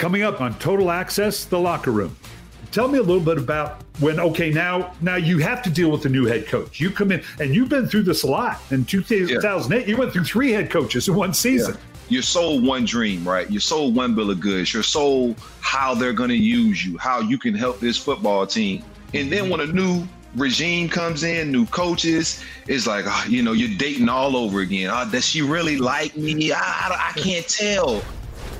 Coming up on Total Access, the locker room. Tell me a little bit about when okay now now you have to deal with the new head coach. You come in and you've been through this a lot. In 2008, yeah. you went through three head coaches in one season. Yeah you're sold one dream, right? You're sold one bill of goods. You're sold how they're going to use you, how you can help this football team. And then when a new regime comes in, new coaches, it's like, oh, you know, you're dating all over again. Oh, does she really like me? I, I, I can't tell.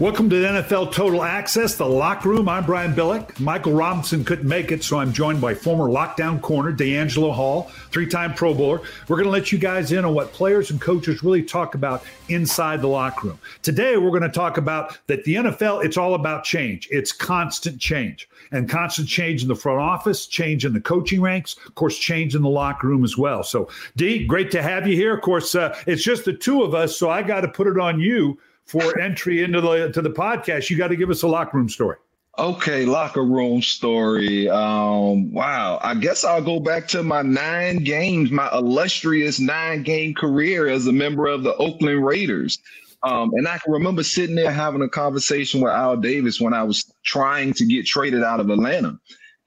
Welcome to NFL Total Access, the locker room. I'm Brian Billick. Michael Robinson couldn't make it, so I'm joined by former lockdown corner DeAngelo Hall, three time Pro Bowler. We're going to let you guys in on what players and coaches really talk about inside the locker room. Today, we're going to talk about that the NFL, it's all about change. It's constant change and constant change in the front office, change in the coaching ranks, of course, change in the locker room as well. So, D, great to have you here. Of course, uh, it's just the two of us, so I got to put it on you for entry into the to the podcast, you got to give us a locker room story. Okay, locker room story. Um, wow. I guess I'll go back to my nine games, my illustrious nine game career as a member of the Oakland Raiders. Um, and I can remember sitting there having a conversation with Al Davis when I was trying to get traded out of Atlanta.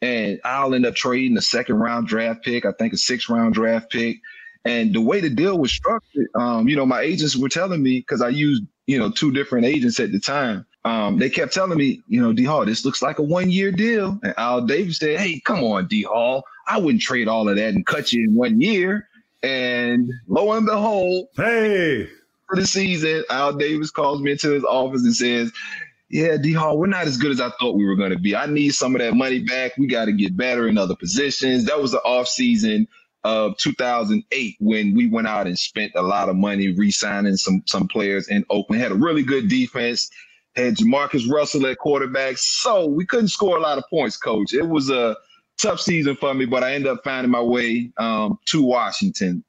And I'll end up trading a second round draft pick, I think a six round draft pick. And the way the deal was structured, um, you know, my agents were telling me because I used you know, two different agents at the time. Um, they kept telling me, you know, D Hall, this looks like a one year deal. And Al Davis said, Hey, come on, D Hall. I wouldn't trade all of that and cut you in one year. And lo and behold, hey, for the season, Al Davis calls me into his office and says, Yeah, D Hall, we're not as good as I thought we were going to be. I need some of that money back. We got to get better in other positions. That was the off season of 2008 when we went out and spent a lot of money re-signing some some players in Oakland. Had a really good defense. Had Jamarcus Russell at quarterback. So we couldn't score a lot of points, coach. It was a tough season for me, but I ended up finding my way um, to Washington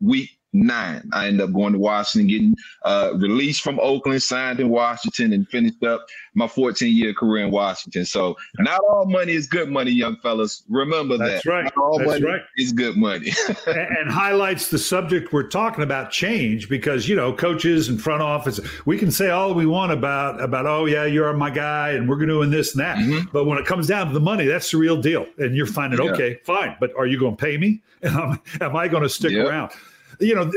week nine. I ended up going to Washington, getting uh, released from Oakland, signed in Washington, and finished up my 14 year career in Washington. So not all money is good money, young fellas. Remember That's that. Right. Not all That's money right. is good money. and, and highlights the subject we're talking about change because you know coaches and front office we can say all we want about about oh yeah you're my guy and we're doing this and that mm-hmm. but when it comes down to the money that's the real deal and you're finding yeah. okay fine but are you going to pay me am I going to stick around you know,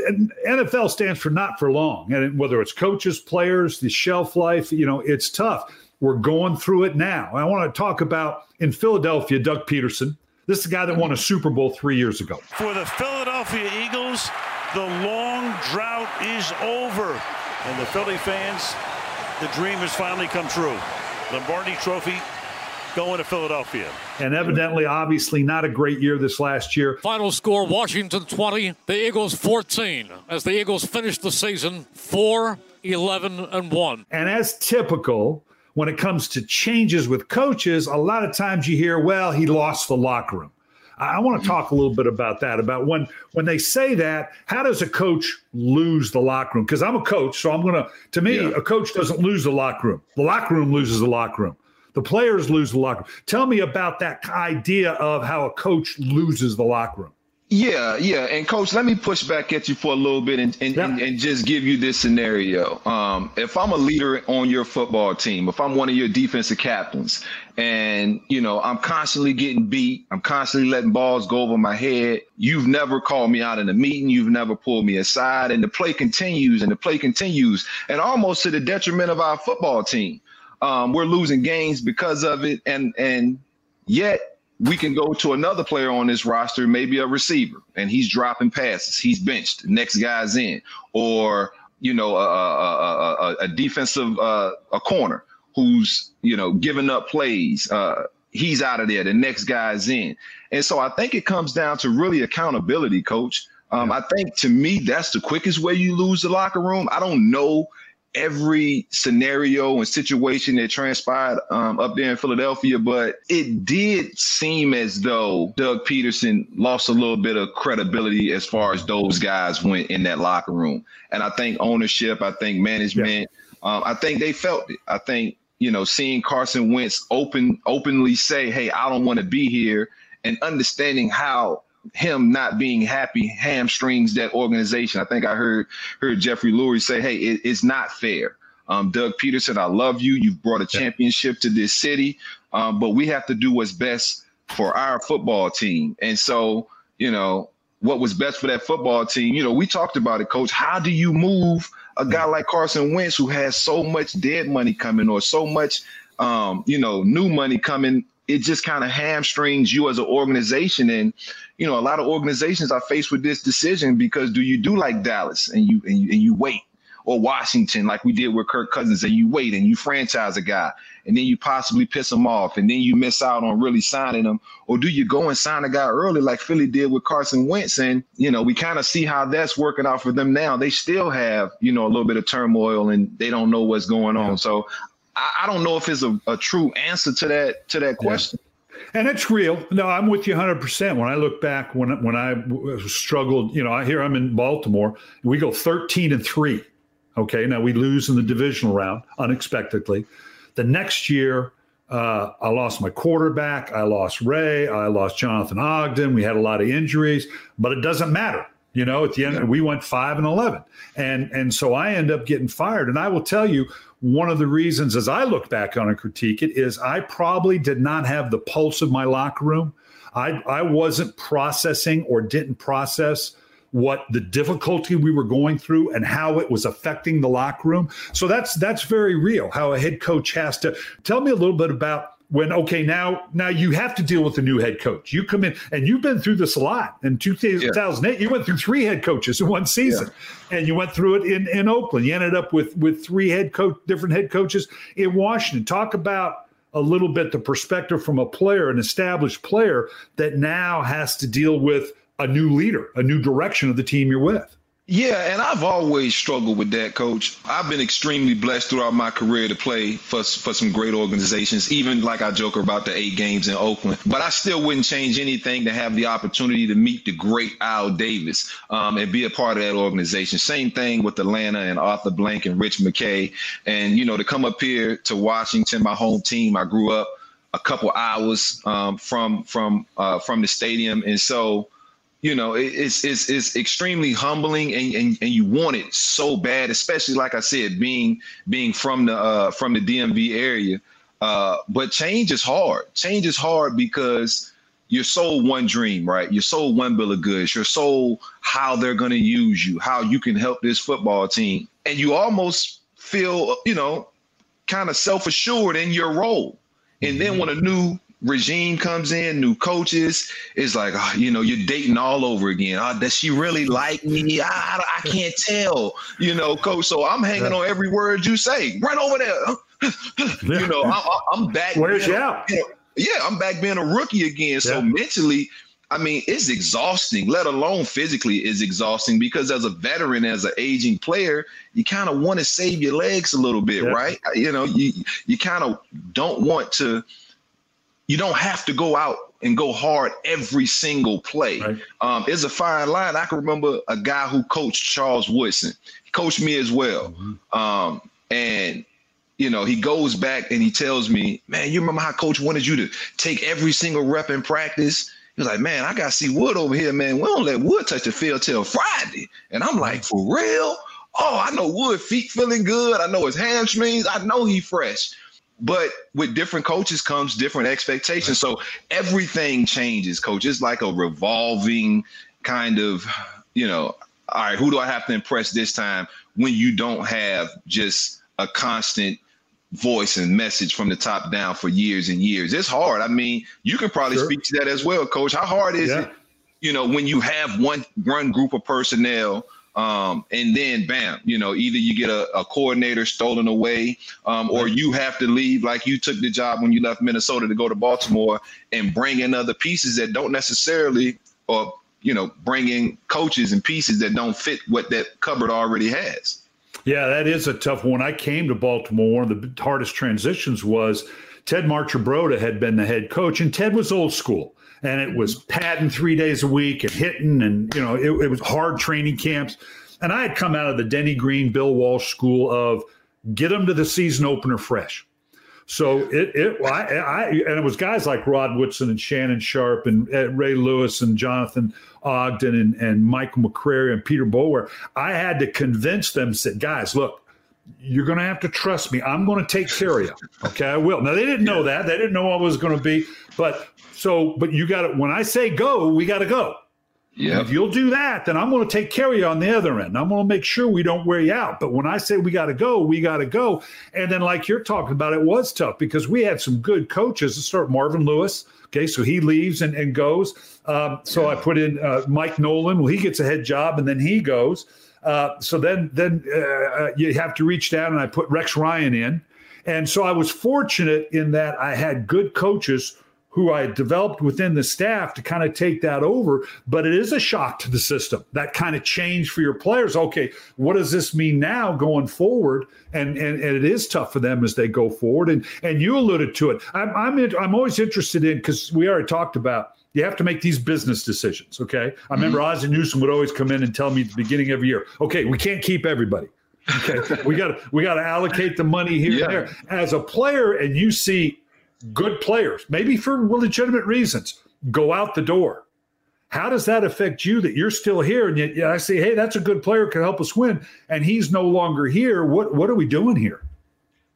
NFL stands for not for long. And whether it's coaches, players, the shelf life, you know, it's tough. We're going through it now. I want to talk about in Philadelphia, Doug Pederson. This is the guy that won a Super Bowl three years ago. For the Philadelphia Eagles, the long drought is over. And the Philly fans, the dream has finally come true. Lombardi Trophy going to Philadelphia. And evidently, obviously, not a great year this last year. Final score Washington 20, the Eagles 14, as the Eagles finish the season 4 11 and 1. And as typical, when it comes to changes with coaches, a lot of times you hear, well, he lost the locker room. I want to talk a little bit about that. About when when they say that, how does a coach lose the locker room? Because I'm a coach, so I'm gonna. To me, yeah. a coach doesn't lose the locker room. The locker room loses the locker room. The players lose the locker room. Tell me about that idea of how a coach loses the locker room. Yeah, yeah. And coach, let me push back at you for a little bit and, and, yeah. and, and, just give you this scenario. Um, if I'm a leader on your football team, if I'm one of your defensive captains and, you know, I'm constantly getting beat, I'm constantly letting balls go over my head. You've never called me out in a meeting. You've never pulled me aside and the play continues and the play continues and almost to the detriment of our football team. Um, we're losing games because of it, and and yet we can go to another player on this roster, maybe a receiver, and he's dropping passes. He's benched. Next guy's in, or you know, a, a, a, a defensive uh, a corner who's you know giving up plays. Uh, he's out of there. The next guy's in, and so I think it comes down to really accountability, coach. Um, I think to me that's the quickest way you lose the locker room. I don't know every scenario and situation that transpired um, up there in Philadelphia, but it did seem as though Doug Pederson lost a little bit of credibility as far as those guys went in that locker room. And I think ownership, I think management, yeah. um, I think they felt it. I think you know seeing Carson Wentz open openly say, "Hey, I don't want to be here," and understanding how him not being happy hamstrings that organization. I think I heard heard Jeffrey Lurie say, "Hey, it, it's not fair." Um, Doug Pederson, I love you. You've brought a championship to this city, um, but we have to do what's best for our football team. And so, you know, what was best for that football team? You know, we talked about it, Coach. How do you move a guy like Carson Wentz who has so much dead money coming or so much, um, you know, new money coming it just kind of hamstrings you as an organization. And you know, a lot of organizations are faced with this decision because do you do like Dallas and you and you, and you wait, or Washington like we did with Kirk Cousins and you wait and you franchise a guy and then you possibly piss him off and then you miss out on really signing him, or do you go and sign a guy early like Philly did with Carson Wentz? And you know, we kind of see how that's working out for them now. They still have you know a little bit of turmoil and they don't know what's going on. So I, I don't know if it's a, a, true answer to that to that question. Yeah. And it's real. No, I'm with you 100%. When I look back, when when I struggled, you know, I hear I'm in Baltimore, we go 13 and three. Okay, now we lose in the divisional round unexpectedly. The next year, uh, I lost my quarterback. I lost Ray. I lost Jonathan Ogden. We had a lot of injuries, but it doesn't matter. You know, at the end, we went five and eleven, and and so I end up getting fired. And I will tell you, one of the reasons, as I look back on and critique it, is I probably did not have the pulse of my locker room. I, I wasn't processing or didn't process what the difficulty we were going through and how it was affecting the locker room. So that's that's very real. How a head coach has to tell me a little bit about when okay now now you have to deal with a new head coach. You come in and you've been through this a lot. In 2008 yeah. you went through three head coaches in one season yeah. and you went through it in, in oakland. You ended up with with three head coach different head coaches in washington. Talk about a little bit the perspective from a player an established player that now has to deal with a new leader a new direction of the team you're with yeah, and I've always struggled with that, coach. I've been extremely blessed throughout my career to play for, for some great organizations, even like I joke about the eight games in Oakland. But I still wouldn't change anything to have the opportunity to meet the great Al Davis um, and be a part of that organization. Same thing with Atlanta and Arthur Blank and Rich McKay. And, you know, to come up here to Washington, my home team, I grew up a couple hours um, from from uh, from the stadium. And so, you know, it's it's it's extremely humbling, and, and and you want it so bad, especially like I said, being being from the uh, from the DMV area. Uh, but change is hard. Change is hard because you're sold one dream, right? You're sold one bill of goods. You're sold how they're going to use you, how you can help this football team, and you almost feel, you know, kind of self assured in your role. And then mm-hmm. when a new regime comes in, new coaches, it's like, oh, you know, you're dating all over again. Oh, does she really like me? Ah, I, I can't tell, you know, coach. So I'm hanging on every word you say. Run over there. you know, I, am back. Where's you out? yeah, I'm back being a rookie again. So yeah. mentally, I mean, it's exhausting, let alone physically is exhausting because as a veteran, as an aging player, you kind of want to save your legs a little bit, yeah. right? You know, you you kind of don't want to you don't have to go out and go hard every single play. Right. Um, it's a fine line. I can remember a guy who coached Charles Woodson. He coached me as well. Mm-hmm. Um, and you know, he goes back and he tells me, "Man, you remember how Coach wanted you to take every single rep in practice?" He was like, "Man, I got to see Wood over here, man. We don't let Wood touch the field till Friday." And I'm like, "For real?" Oh, I know Wood feet feeling good. I know his hamstrings. I know he fresh. But with different coaches comes different expectations. So everything changes, coach. It's like a revolving kind of, you know, all right, who do I have to impress this time when you don't have just a constant voice and message from the top down for years and years? It's hard. I mean, you can probably sure. speak to that as well, coach. How hard is yeah. it, you know, when you have one one group of personnel um, and then bam, you know, either you get a, a coordinator stolen away, um, or you have to leave like you took the job when you left Minnesota to go to Baltimore and bring in other pieces that don't necessarily, or you know, bring in coaches and pieces that don't fit what that cupboard already has. Yeah, that is a tough one. I came to Baltimore. One of the hardest transitions was Ted Marchibroda had been the head coach, and Ted was old school. And it was padding three days a week and hitting, and you know it, it was hard training camps. And I had come out of the Denny Green, Bill Walsh school of get them to the season opener fresh. So it, it I, I, and it was guys like Rod Woodson and Shannon Sharpe and Ray Lewis and Jonathan Ogden and, and Michael McCrary and Peter Boulware. I had to convince them, said, guys, look, you're going to have to trust me. I'm going to take care of you. Okay, I will. Now they didn't know that. They didn't know I was going to be, but so, but you got to. When I say go, we got to go. Yeah. If you'll do that, then I'm going to take care of you on the other end. I'm going to make sure we don't wear you out. But when I say we got to go, we got to go. And then, like you're talking about, it was tough because we had some good coaches. To start Marvin Lewis. Okay, so he leaves and, and goes. Um, so yeah. I put in uh, Mike Nolan. Well, he gets a head job and then he goes. Uh, so then, then uh, uh you have to reach down, and I put Rex Ryan in. And so I was fortunate in that I had good coaches who I developed within the staff to kind of take that over. But it is a shock to the system. That kind of change for your players. Okay, what does this mean now going forward? And and, and it is tough for them as they go forward. And and you alluded to it. I'm I'm, in, I'm always interested in because we already talked about you have to make these business decisions. Okay. I remember mm-hmm. Ozzie Newsome would always come in and tell me at the beginning of the year, okay, we can't keep everybody. Okay. we got to we got to allocate the money here yeah. and there. As a player, and you see good players, maybe for legitimate reasons, go out the door. How does that affect you that you're still here? And yet, I say, hey, that's a good player, can help us win, and he's no longer here. What what are we doing here?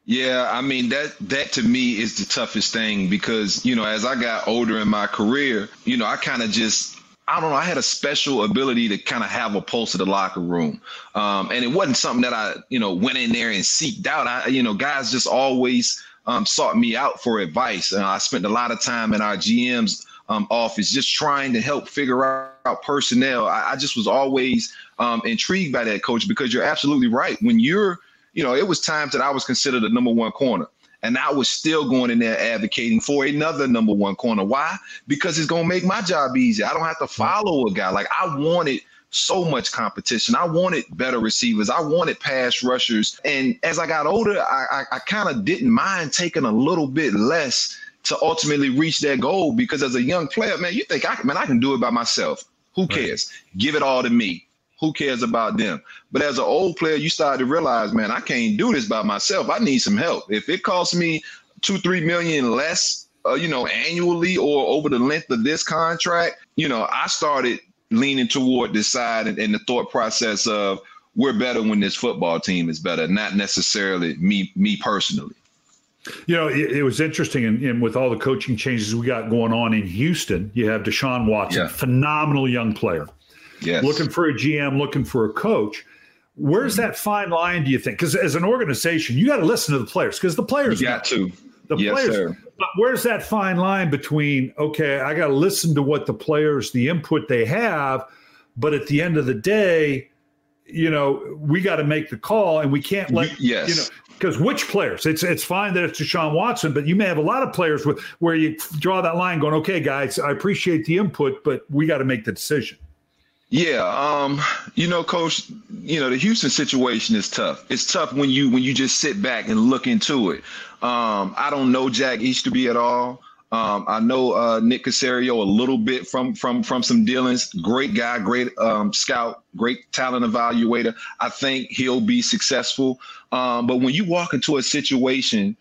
Yeah, I mean that that to me is the toughest thing because you know as I got older in my career, you know I kind of just I don't know. I had a special ability to kind of have a pulse of the locker room, um, and it wasn't something that I, you know, went in there and seeked out. I, you know, guys just always um, sought me out for advice. Uh, I spent a lot of time in our GM's um, office just trying to help figure out personnel. I, I just was always um, intrigued by that, coach, because you're absolutely right. When you're, you know, it was times that I was considered a number one corner. And I was still going in there advocating for another number one corner. Why? Because it's going to make my job easier. I don't have to follow a guy. Like I wanted – so much competition. I wanted better receivers. I wanted pass rushers. And as I got older, I, I, I kind of didn't mind taking a little bit less to ultimately reach that goal because as a young player, man, you think I man, I can do it by myself. Who cares? Right. Give it all to me. Who cares about them? But as an old player, you start to realize, man, I can't do this by myself. I need some help. If it costs me two, three million less, uh, you know, annually or over the length of this contract, you know, I started leaning toward this side and, and the thought process of we're better when this football team is better, not necessarily me me personally. You know, it, it was interesting, and, and, with all the coaching changes we got going on in Houston, you have Deshaun Watson, yeah. phenomenal young player. Yes. Looking for a GM, looking for a coach. Where's that fine line, do you think? Because as an organization, you got to listen to the players because the players you got to. The yes, players. Sir. But where's that fine line between okay, I got to listen to what the players, the input they have, but at the end of the day, you know, we got to make the call, and we can't let yes. you know because which players? It's it's fine that it's Deshaun Watson, but you may have a lot of players with where you draw that line, going, okay, guys, I appreciate the input, but we got to make the decision. Yeah, um, you know, coach, you know, the Houston situation is tough. It's tough when you when you just sit back and look into it. Um, I don't know Jack Easterby at all. Um, I know uh, Nick Caserio a little bit from from from some dealings. Great guy, great um, scout, great talent evaluator. I think he'll be successful. Um, but when you walk into a situation,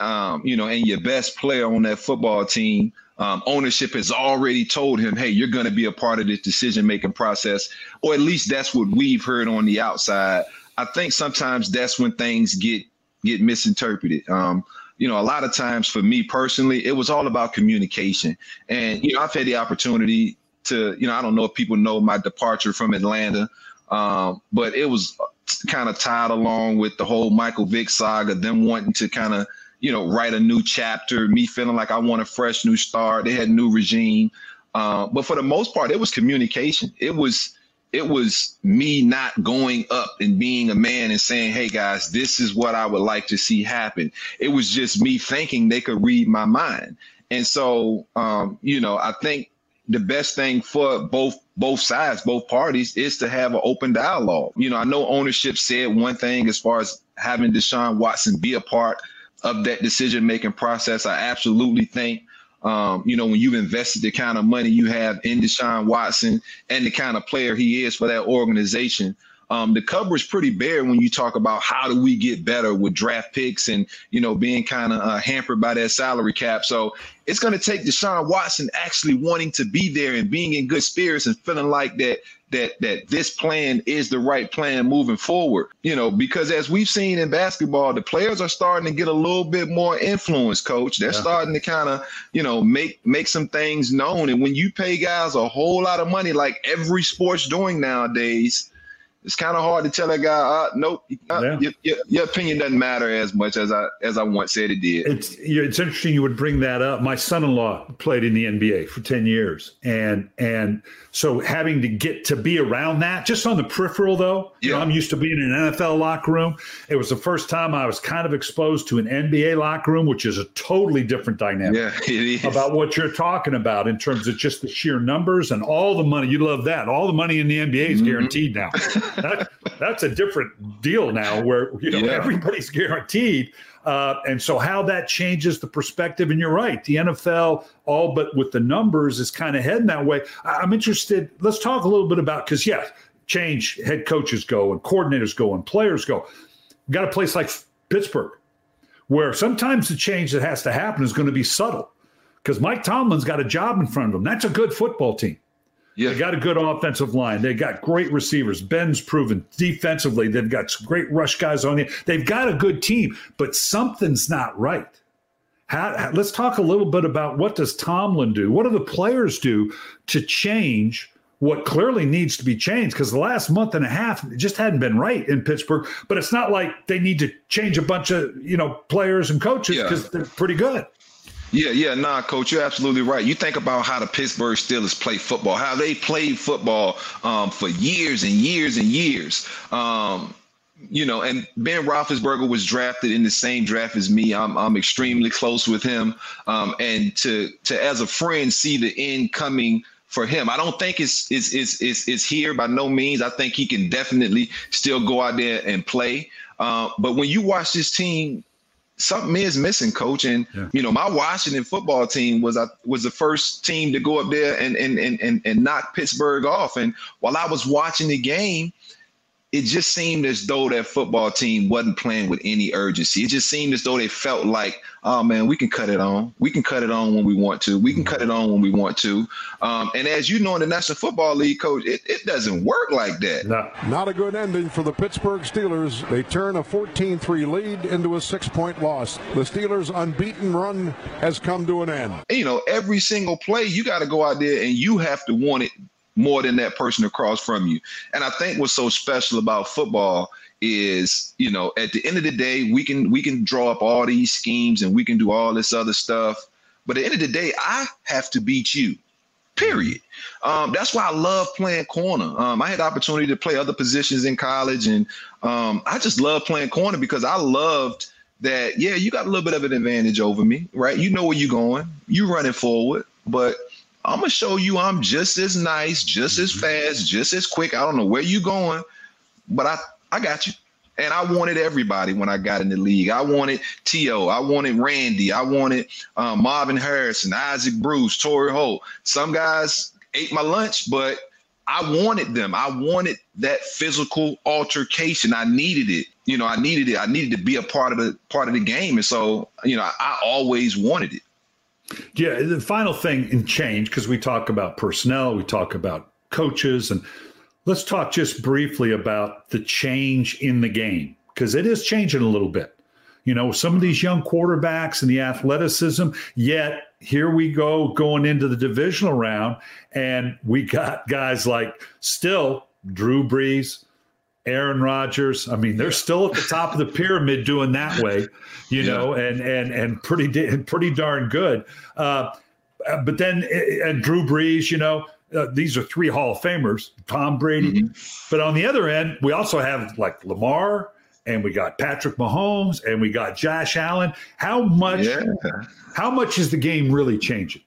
um, you know, and your best player on that football team um, ownership has already told him, hey, you're going to be a part of this decision making process, or at least that's what we've heard on the outside. I think sometimes that's when things get get misinterpreted. Um, you know, a lot of times for me personally, it was all about communication. And you know, I've had the opportunity to, you know, I don't know if people know my departure from Atlanta, um, but it was kind of tied along with the whole Michael Vick saga, them wanting to kind of you know, write a new chapter, me feeling like I want a fresh new start. They had a new regime. Uh, but for the most part, it was communication. It was it was me not going up and being a man and saying, "Hey guys, this is what I would like to see happen." It was just me thinking they could read my mind, and so um, you know, I think the best thing for both both sides, both parties, is to have an open dialogue. You know, I know ownership said one thing as far as having Deshaun Watson be a part of that decision making process. I absolutely think um, you know, when you've invested the kind of money you have in Deshaun Watson and the kind of player he is for that organization, um, the cover is pretty bare when you talk about how do we get better with draft picks and you know being kind of uh, hampered by that salary cap. So it's going to take Deshaun Watson actually wanting to be there and being in good spirits and feeling like that that that this plan is the right plan moving forward. You know, because as we've seen in basketball, the players are starting to get a little bit more influence, coach. They're yeah. starting to kind of, you know, make make some things known. And when you pay guys a whole lot of money, like every sport's doing nowadays, it's kind of hard to tell that guy, uh, nope, uh, yeah. your, your, your, opinion doesn't matter as much as I as I once said it did. It's it's interesting you would bring that up. My son-in-law played in the NBA for ten years, and and so having to get to be around that, just on the peripheral though, yeah. you know, I'm used to being in an NFL locker room. It was the first time I was kind of exposed to an NBA locker room, which is a totally different dynamic yeah, about what you're talking about in terms of just the sheer numbers and all the money. You love that. All the money in the NBA is mm-hmm. guaranteed now. that, that's a different deal now where you know yeah. everybody's guaranteed. Uh, and so how that changes the perspective, and you're right, the NFL, all but with the numbers, is kind of heading that way. I'm interested. Let's talk a little bit about because yes, change head coaches go and coordinators go and players go. got a place like Pittsburgh, where sometimes the change that has to happen is going to be subtle because Mike Tomlin's got a job in front of him. That's a good football team. Yeah. They got a good offensive line. They got great receivers. Ben's proven defensively. They've got some great rush guys on it. They've got a good team, but something's not right. How, how, let's talk a little bit about what does Tomlin do? What do the players do to change what clearly needs to be changed? Because the last month and a half just hadn't been right in Pittsburgh. But it's not like they need to change a bunch of you know players and coaches because yeah. they're pretty good. Yeah, yeah, nah, coach, you're absolutely right. You think about how the Pittsburgh Steelers play football, how they played football um, for years and years and years. Um, you know, and Ben Roethlisberger was drafted in the same draft as me. I'm I'm extremely close with him, um, and to to as a friend see the end coming for him. I don't think it's it's it's it's, it's here by no means. I think he can definitely still go out there and play. Uh, but when you watch this team something is missing, coach. And yeah. you know, my Washington football team was I was the first team to go up there and and and and, and knock Pittsburgh off. And while I was watching the game, it just seemed as though that football team wasn't playing with any urgency. It just seemed as though they felt like, oh man, we can cut it on. We can cut it on when we want to. We can cut it on when we want to. Um, and as you know, in the National Football League, coach, it, it doesn't work like that. No. Not a good ending for the Pittsburgh Steelers. They turn a 14-3 lead into a six-point loss. The Steelers' unbeaten run has come to an end. You know, every single play, you got to go out there and you have to want it more than that person across from you. And I think what's so special about football is, you know, at the end of the day, we can we can draw up all these schemes and we can do all this other stuff. But at the end of the day, I have to beat you. Period. Um, that's why I love playing corner. Um, I had the opportunity to play other positions in college, and um, I just love playing corner because I loved that. Yeah, you got a little bit of an advantage over me, right? You know where you're going. You running forward, but I'm gonna show you I'm just as nice, just as mm-hmm. fast, just as quick. I don't know where you're going, but I I got you. And I wanted everybody when I got in the league. I wanted T.O., I wanted Randy, I wanted um, Marvin Harrison, Isaac Bruce, Torry Holt. Some guys ate my lunch, but I wanted them. I wanted that physical altercation. I needed it. You know, I needed it. I needed to be a part of the part of the game. And so, you know, I, I always wanted it. Yeah, the final thing in change because we talk about personnel, we talk about coaches, and let's talk just briefly about the change in the game because it is changing a little bit. You know, some of these young quarterbacks and the athleticism, yet here we go going into the divisional round, and we got guys like still Drew Brees, Aaron Rodgers. I mean, they're still at the top of the pyramid doing that way, you yeah. know, and and and pretty pretty darn good. Uh, but then and Drew Brees, you know, uh, these are three Hall of Famers, Tom Brady. Mm-hmm. But on the other end, we also have like Lamar and we got Patrick Mahomes and we got Josh Allen. How much? Yeah. How much is the game really changing?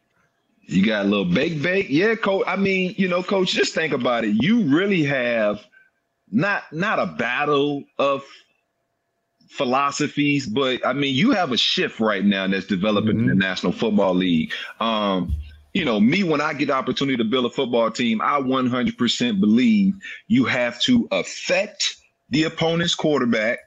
You got a little bake bake. Yeah, coach. I mean, you know, coach, just think about it. You really have not not a battle of philosophies, but I mean, you have a shift right now that's developing mm-hmm. in the National Football League. Um, you know, me when I get the opportunity to build a football team, I 100% believe you have to affect the opponent's quarterback.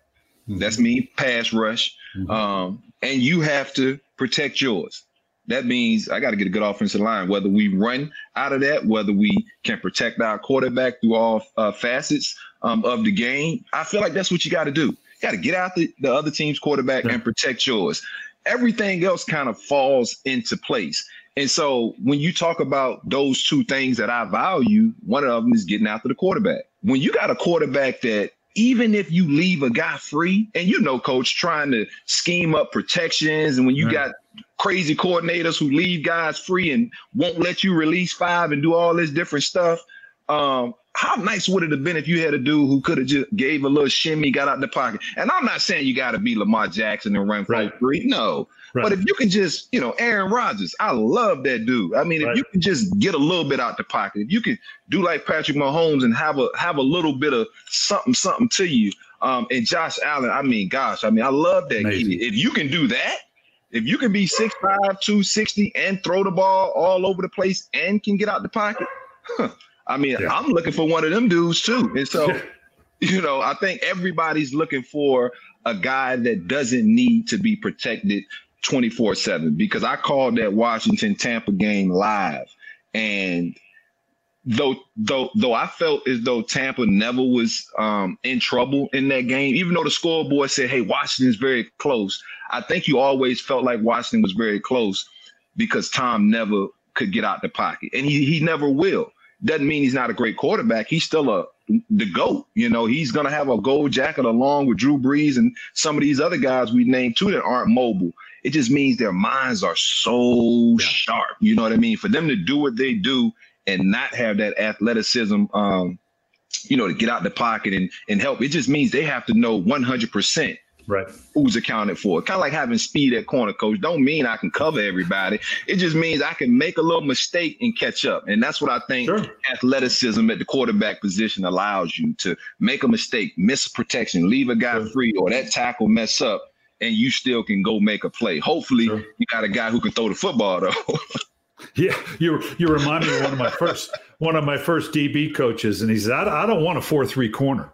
Mm-hmm. That's me, pass rush. Mm-hmm. Um, and you have to protect yours. That means I got to get a good offensive line, whether we run out of that, whether we can protect our quarterback through all uh, facets um, of the game. I feel like that's what you got to do. You got to get out the, the other team's quarterback yeah. and protect yours. Everything else kind of falls into place. And so when you talk about those two things that I value, one of them is getting after the quarterback. When you got a quarterback that even if you leave a guy free, and you know, coach trying to scheme up protections, and when you right. got crazy coordinators who leave guys free and won't let you release five and do all this different stuff. Um, how nice would it have been if you had a dude who could have just gave a little shimmy, got out the pocket? And I'm not saying you got to be Lamar Jackson and run for right. three. No. Right. But if you can just, you know, Aaron Rodgers, I love that dude. I mean, if you can just get a little bit out the pocket, if you can do like Patrick Mahomes and have a have a little bit of something, something to you. Um, and Josh Allen, I mean, gosh, I mean, I love that. If you can do that, if you can be 6'5, 260 and throw the ball all over the place and can get out the pocket, huh, I mean, yeah. I'm looking for one of them dudes too. And so, you know, I think everybody's looking for a guy that doesn't need to be protected 24 7 because I called that Washington Tampa game live. And though though though I felt as though Tampa never was um, in trouble in that game, even though the scoreboard said, "Hey, Washington's very close," I think you always felt like Washington was very close because Tom never could get out the pocket, and he he never will. Doesn't mean he's not a great quarterback. He's still a the goat. You know, he's gonna have a gold jacket along with Drew Brees and some of these other guys we named too that aren't mobile. It just means their minds are so yeah. sharp. You know what I mean? For them to do what they do and not have that athleticism, um, you know, to get out the pocket and, and help. It just means they have to know 100% right. who's accounted for. Kind of like having speed at corner coach. Don't mean I can cover everybody. It just means I can make a little mistake and catch up. And that's what I think sure. athleticism at the quarterback position allows you to make a mistake, miss protection, leave a guy sure. free, or that tackle mess up, and you still can go make a play. Hopefully, sure. you got a guy who can throw the football though. Yeah, you you remind me of one of my first one of my first DB coaches, and he said, "I, I don't want a four three corner."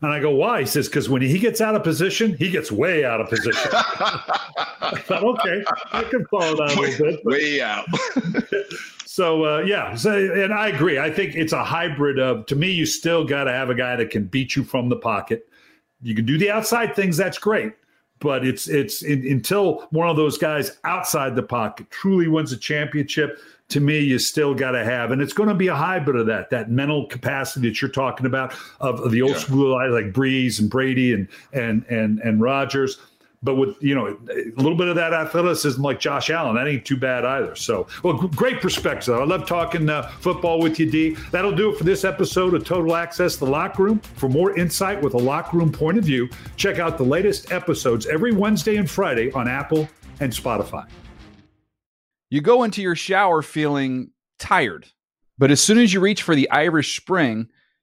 And I go, "Why?" He says, "Because when he gets out of position, he gets way out of position." I thought, okay, I can follow that a little bit. Way out. so uh, yeah, so, and I agree. I think it's a hybrid of. To me, you still got to have a guy that can beat you from the pocket. You can do the outside things. That's great but it's it's in, until one of those guys outside the pocket truly wins a championship to me you still got to have and it's going to be a hybrid of that that mental capacity that you're talking about of, of the old yeah. school guys like Brees and Brady and and and and Rodgers but with you know a little bit of that athleticism like Josh Allen, that ain't too bad either. So, well, great perspective. I love talking uh, football with you, D. That'll do it for this episode of Total Access the Locker Room. For more insight with a locker room point of view, check out the latest episodes every Wednesday and Friday on Apple and Spotify. You go into your shower feeling tired, but as soon as you reach for the Irish Spring,